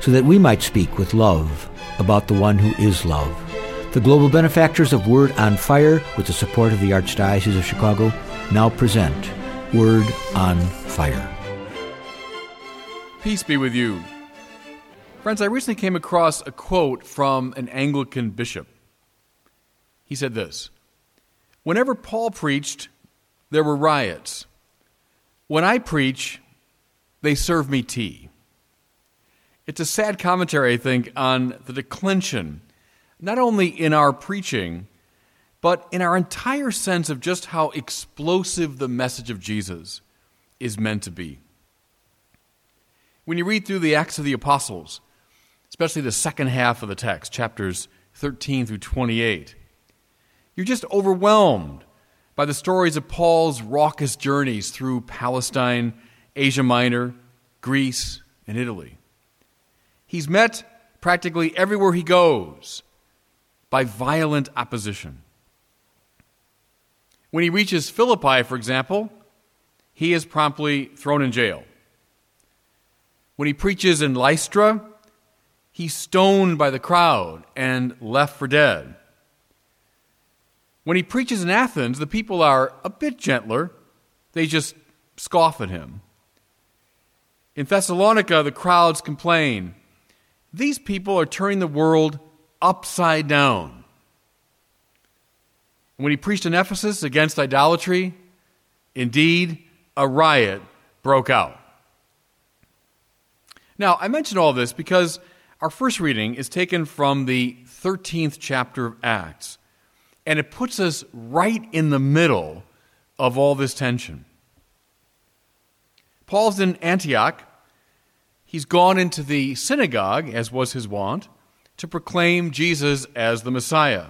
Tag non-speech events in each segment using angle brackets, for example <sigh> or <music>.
so that we might speak with love about the one who is love. The global benefactors of Word on Fire, with the support of the Archdiocese of Chicago, now present Word on Fire. Peace be with you. Friends, I recently came across a quote from an Anglican bishop. He said this Whenever Paul preached, there were riots. When I preach, they serve me tea. It's a sad commentary, I think, on the declension, not only in our preaching, but in our entire sense of just how explosive the message of Jesus is meant to be. When you read through the Acts of the Apostles, especially the second half of the text, chapters 13 through 28, you're just overwhelmed by the stories of Paul's raucous journeys through Palestine, Asia Minor, Greece, and Italy. He's met practically everywhere he goes by violent opposition. When he reaches Philippi, for example, he is promptly thrown in jail. When he preaches in Lystra, he's stoned by the crowd and left for dead. When he preaches in Athens, the people are a bit gentler. They just scoff at him. In Thessalonica, the crowds complain these people are turning the world upside down. When he preached in Ephesus against idolatry, indeed, a riot broke out. Now, I mention all this because our first reading is taken from the 13th chapter of Acts, and it puts us right in the middle of all this tension. Paul's in Antioch, he's gone into the synagogue, as was his wont, to proclaim Jesus as the Messiah.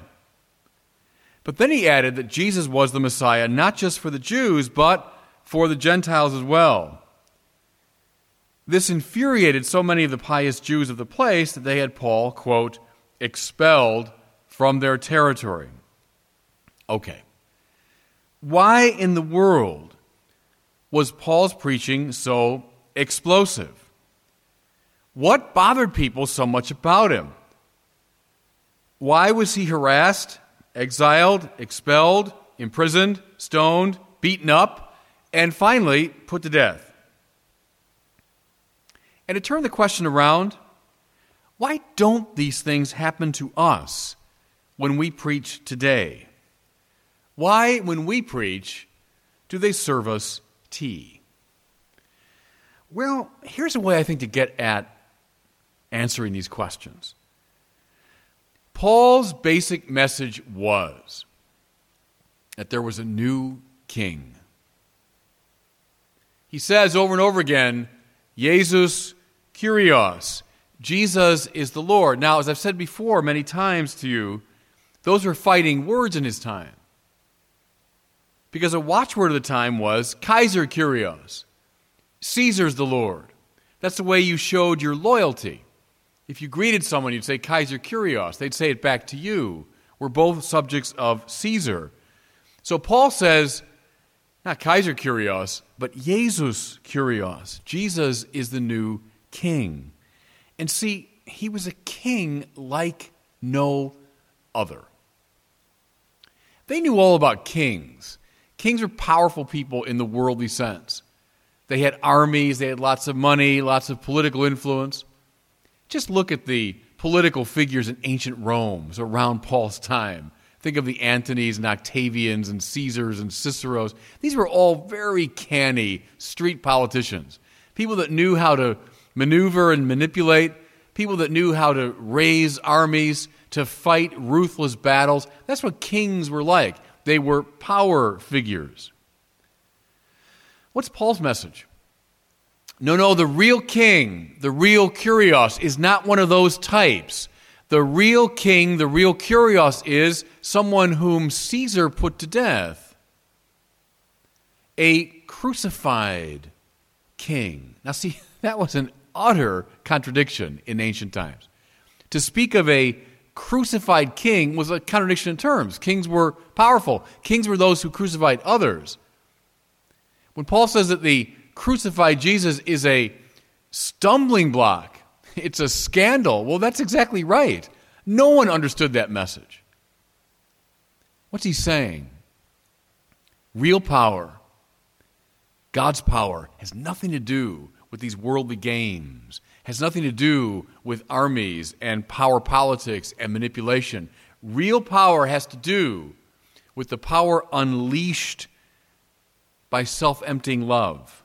But then he added that Jesus was the Messiah not just for the Jews, but for the Gentiles as well. This infuriated so many of the pious Jews of the place that they had Paul, quote, expelled from their territory. Okay. Why in the world was Paul's preaching so explosive? What bothered people so much about him? Why was he harassed, exiled, expelled, imprisoned, stoned, beaten up, and finally put to death? And to turn the question around, why don't these things happen to us when we preach today? Why, when we preach, do they serve us tea? Well, here's a way I think to get at answering these questions. Paul's basic message was that there was a new king. He says over and over again, Jesus Kyrios, Jesus is the Lord. Now, as I've said before many times to you, those were fighting words in his time. Because a watchword of the time was Kaiser Kyrios, Caesar's the Lord. That's the way you showed your loyalty. If you greeted someone, you'd say Kaiser Kyrios. They'd say it back to you. We're both subjects of Caesar. So Paul says, not Kaiser Kyrios, but Jesus Kyrios. Jesus is the new king. And see, he was a king like no other. They knew all about kings. Kings were powerful people in the worldly sense. They had armies, they had lots of money, lots of political influence. Just look at the political figures in ancient Rome around Paul's time. Think of the Antonys and Octavians and Caesars and Ciceros. These were all very canny street politicians, people that knew how to maneuver and manipulate, people that knew how to raise armies, to fight ruthless battles. That's what kings were like. They were power figures. What's Paul's message? No, no, the real king, the real Kyrios, is not one of those types. The real king, the real kurios, is someone whom Caesar put to death. A crucified king. Now, see, <laughs> that was an utter contradiction in ancient times. To speak of a crucified king was a contradiction in terms. Kings were powerful, kings were those who crucified others. When Paul says that the crucified Jesus is a stumbling block, it's a scandal, well, that's exactly right. No one understood that message. What's he saying? Real power, God's power, has nothing to do with these worldly games, has nothing to do with armies and power politics and manipulation. Real power has to do with the power unleashed by self emptying love.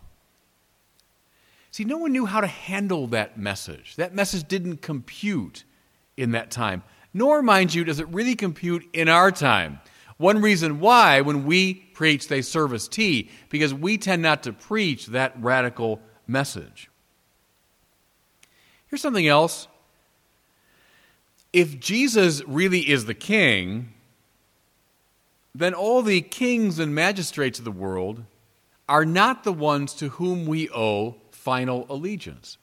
See, no one knew how to handle that message. That message didn't compute in that time. Nor, mind you, does it really compute in our time. One reason why, when we preach, they serve us tea, because we tend not to preach that radical message. Here's something else. If Jesus really is the king, then all the kings and magistrates of the world are not the ones to whom we owe final allegiance.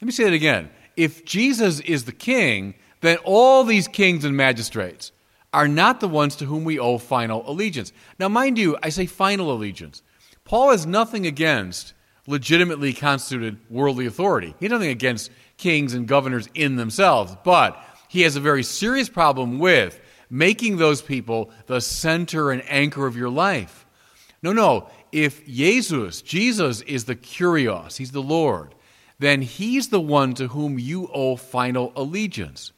Let me say that again. If Jesus is the king, then all these kings and magistrates are not the ones to whom we owe final allegiance. Now, mind you, I say final allegiance. Paul has nothing against legitimately constituted worldly authority. He has nothing against kings and governors in themselves, but he has a very serious problem with making those people the center and anchor of your life. No, no if Jesus, Jesus is the Kurios, he's the Lord, then he's the one to whom you owe final allegiance.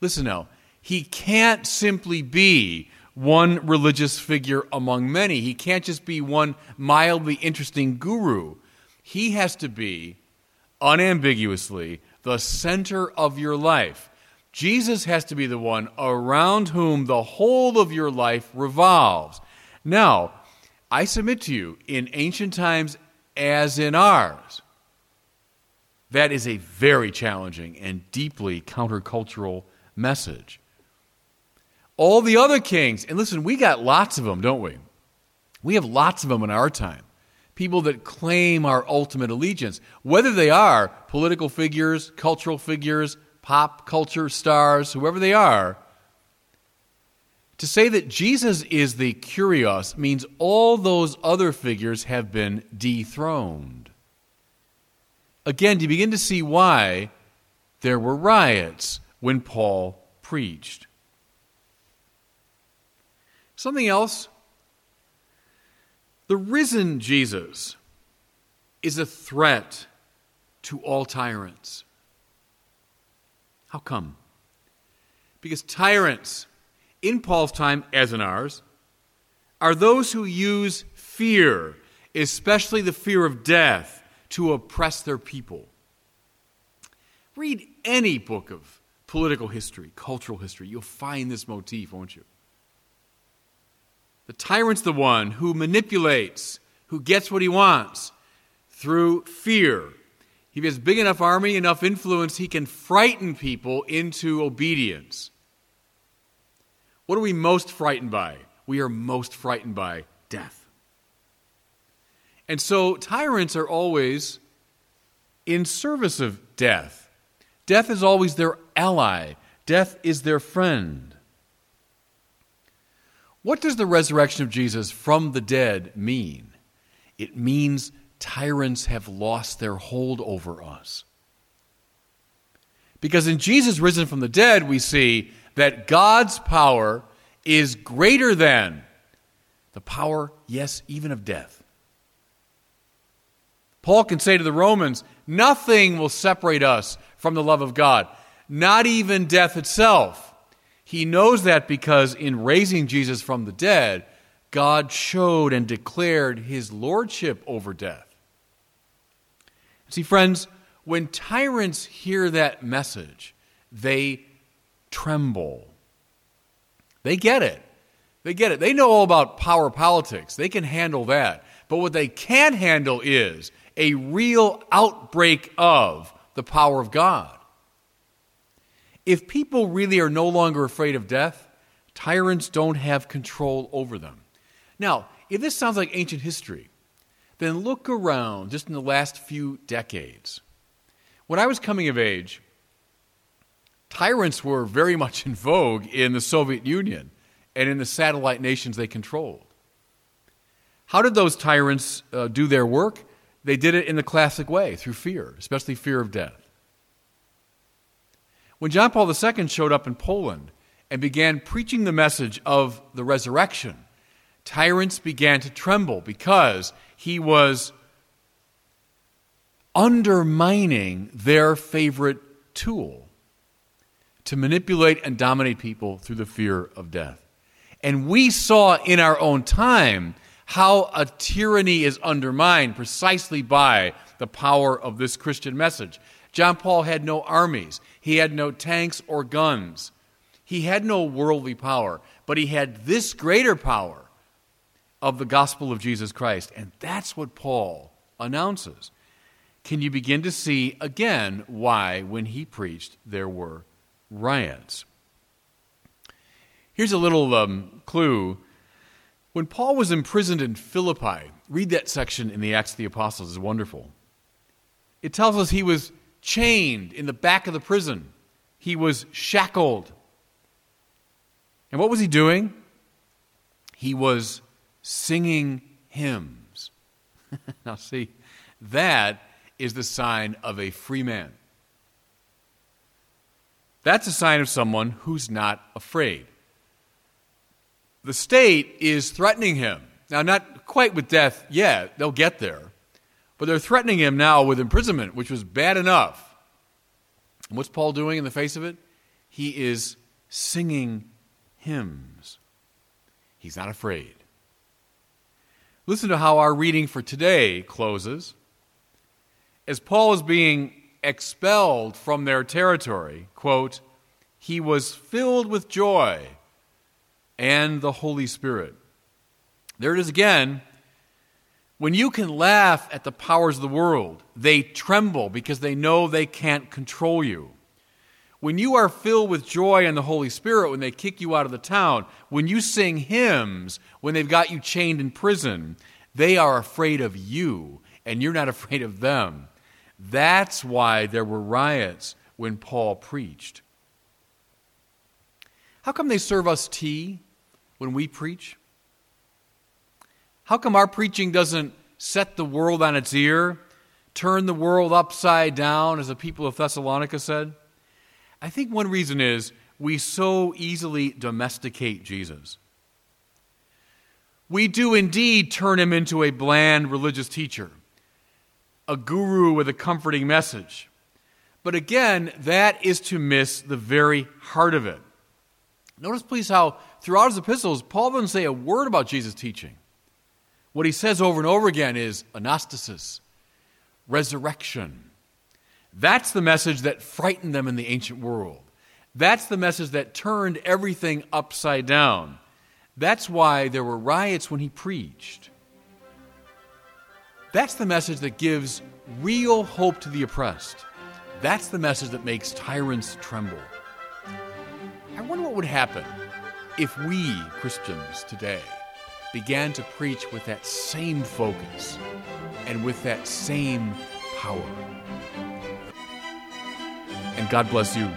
Listen now, he can't simply be one religious figure among many. He can't just be one mildly interesting guru. He has to be unambiguously the center of your life. Jesus has to be the one around whom the whole of your life revolves. Now, I submit to you, in ancient times as in ours, that is a very challenging and deeply countercultural message. All the other kings, and listen, we got lots of them, don't we? We have lots of them in our time. People that claim our ultimate allegiance, whether they are political figures, cultural figures, pop culture stars, whoever they are, to say that Jesus is the kurios means all those other figures have been dethroned. Again, do you begin to see why there were riots when Paul preached. Something else the risen Jesus is a threat to all tyrants. How come? Because tyrants in Paul's time, as in ours, are those who use fear, especially the fear of death, to oppress their people. Read any book of political history, cultural history, you'll find this motif, won't you? The tyrant's the one who manipulates, who gets what he wants through fear. He has big enough army, enough influence, he can frighten people into obedience. What are we most frightened by? We are most frightened by death. And so tyrants are always in service of death. Death is always their ally, death is their friend. What does the resurrection of Jesus from the dead mean? It means tyrants have lost their hold over us. Because in Jesus risen from the dead, we see that God's power is greater than the power, yes, even of death. Paul can say to the Romans, Nothing will separate us from the love of God, not even death itself. He knows that because in raising Jesus from the dead, God showed and declared his lordship over death. See, friends, when tyrants hear that message, they tremble. They get it. They get it. They know all about power politics. They can handle that. But what they can't handle is a real outbreak of the power of God. If people really are no longer afraid of death, tyrants don't have control over them. Now, if this sounds like ancient history, then look around just in the last few decades. When I was coming of age, tyrants were very much in vogue in the Soviet Union and in the satellite nations they controlled. How did those tyrants uh, do their work? They did it in the classic way, through fear, especially fear of death. When John Paul II showed up in Poland and began preaching the message of the resurrection, tyrants began to tremble because he was undermining their favorite tool to manipulate and dominate people through the fear of death. And we saw in our own time how a tyranny is undermined precisely by the power of this Christian message. John Paul had no armies, he had no tanks or guns, he had no worldly power, but he had this greater power of the gospel of Jesus Christ. And that's what Paul announces. Can you begin to see again why, when he preached, there were riots? Here's a little um, clue. When Paul was imprisoned in Philippi, read that section in the Acts of the Apostles, it's wonderful. It tells us he was chained in the back of the prison, he was shackled. And what was he doing? He was singing hymns. <laughs> now, see, that is the sign of a free man. That's a sign of someone who's not afraid. The state is threatening him. Now, not quite with death yet, they'll get there. But they're threatening him now with imprisonment, which was bad enough. And what's Paul doing in the face of it? He is singing hymns. He's not afraid. Listen to how our reading for today closes. As Paul is being expelled from their territory, quote, he was filled with joy and the Holy Spirit. There it is again. When you can laugh at the powers of the world, they tremble because they know they can't control you. When you are filled with joy and the Holy Spirit, when they kick you out of the town, when you sing hymns, when they've got you chained in prison, they are afraid of you, and you're not <laughs> afraid of them. That's why there were riots when Paul preached. How come they serve us tea when we preach? How come our preaching doesn't set the world on its ear, turn the world upside down, as the people of Thessalonica said? I think one reason is we so easily domesticate Jesus. We do indeed turn him into a bland religious teacher, a guru with a comforting message. But again, that is to miss the very heart of it. Notice, please, how throughout his epistles, Paul doesn't say a word about Jesus' teaching. What he says over and over again is anastasis, resurrection, that's the message that frightened them in the ancient world. That's the message that turned everything upside down. That's why there were riots when he preached. That's the message that gives real hope to the oppressed. That's the message that makes tyrants tremble. I wonder what would happen if we, Christians today, began to preach with that same focus and with that same power and God bless you.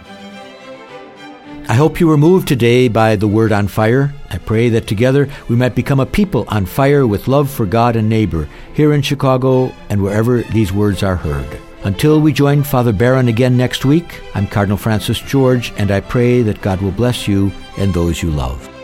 I hope you were moved today by the word on fire. I pray that together we might become a people on fire with love for God and neighbor here in Chicago and wherever these words are heard. Until we join Father Barron again next week, I'm Cardinal Francis George, and I pray that God will bless you and those you love.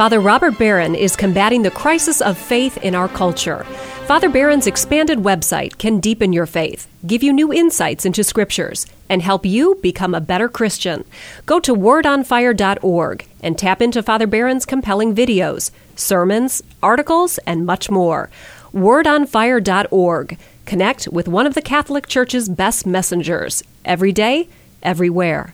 Father Robert Barron is combating the crisis of faith in our culture. Father Barron's expanded website can deepen your faith, give you new insights into scriptures, and help you become a better Christian. Go to wordonfire.org and tap into Father Barron's compelling videos, sermons, articles, and much more. Wordonfire.org. Connect with one of the Catholic Church's best messengers every day, everywhere.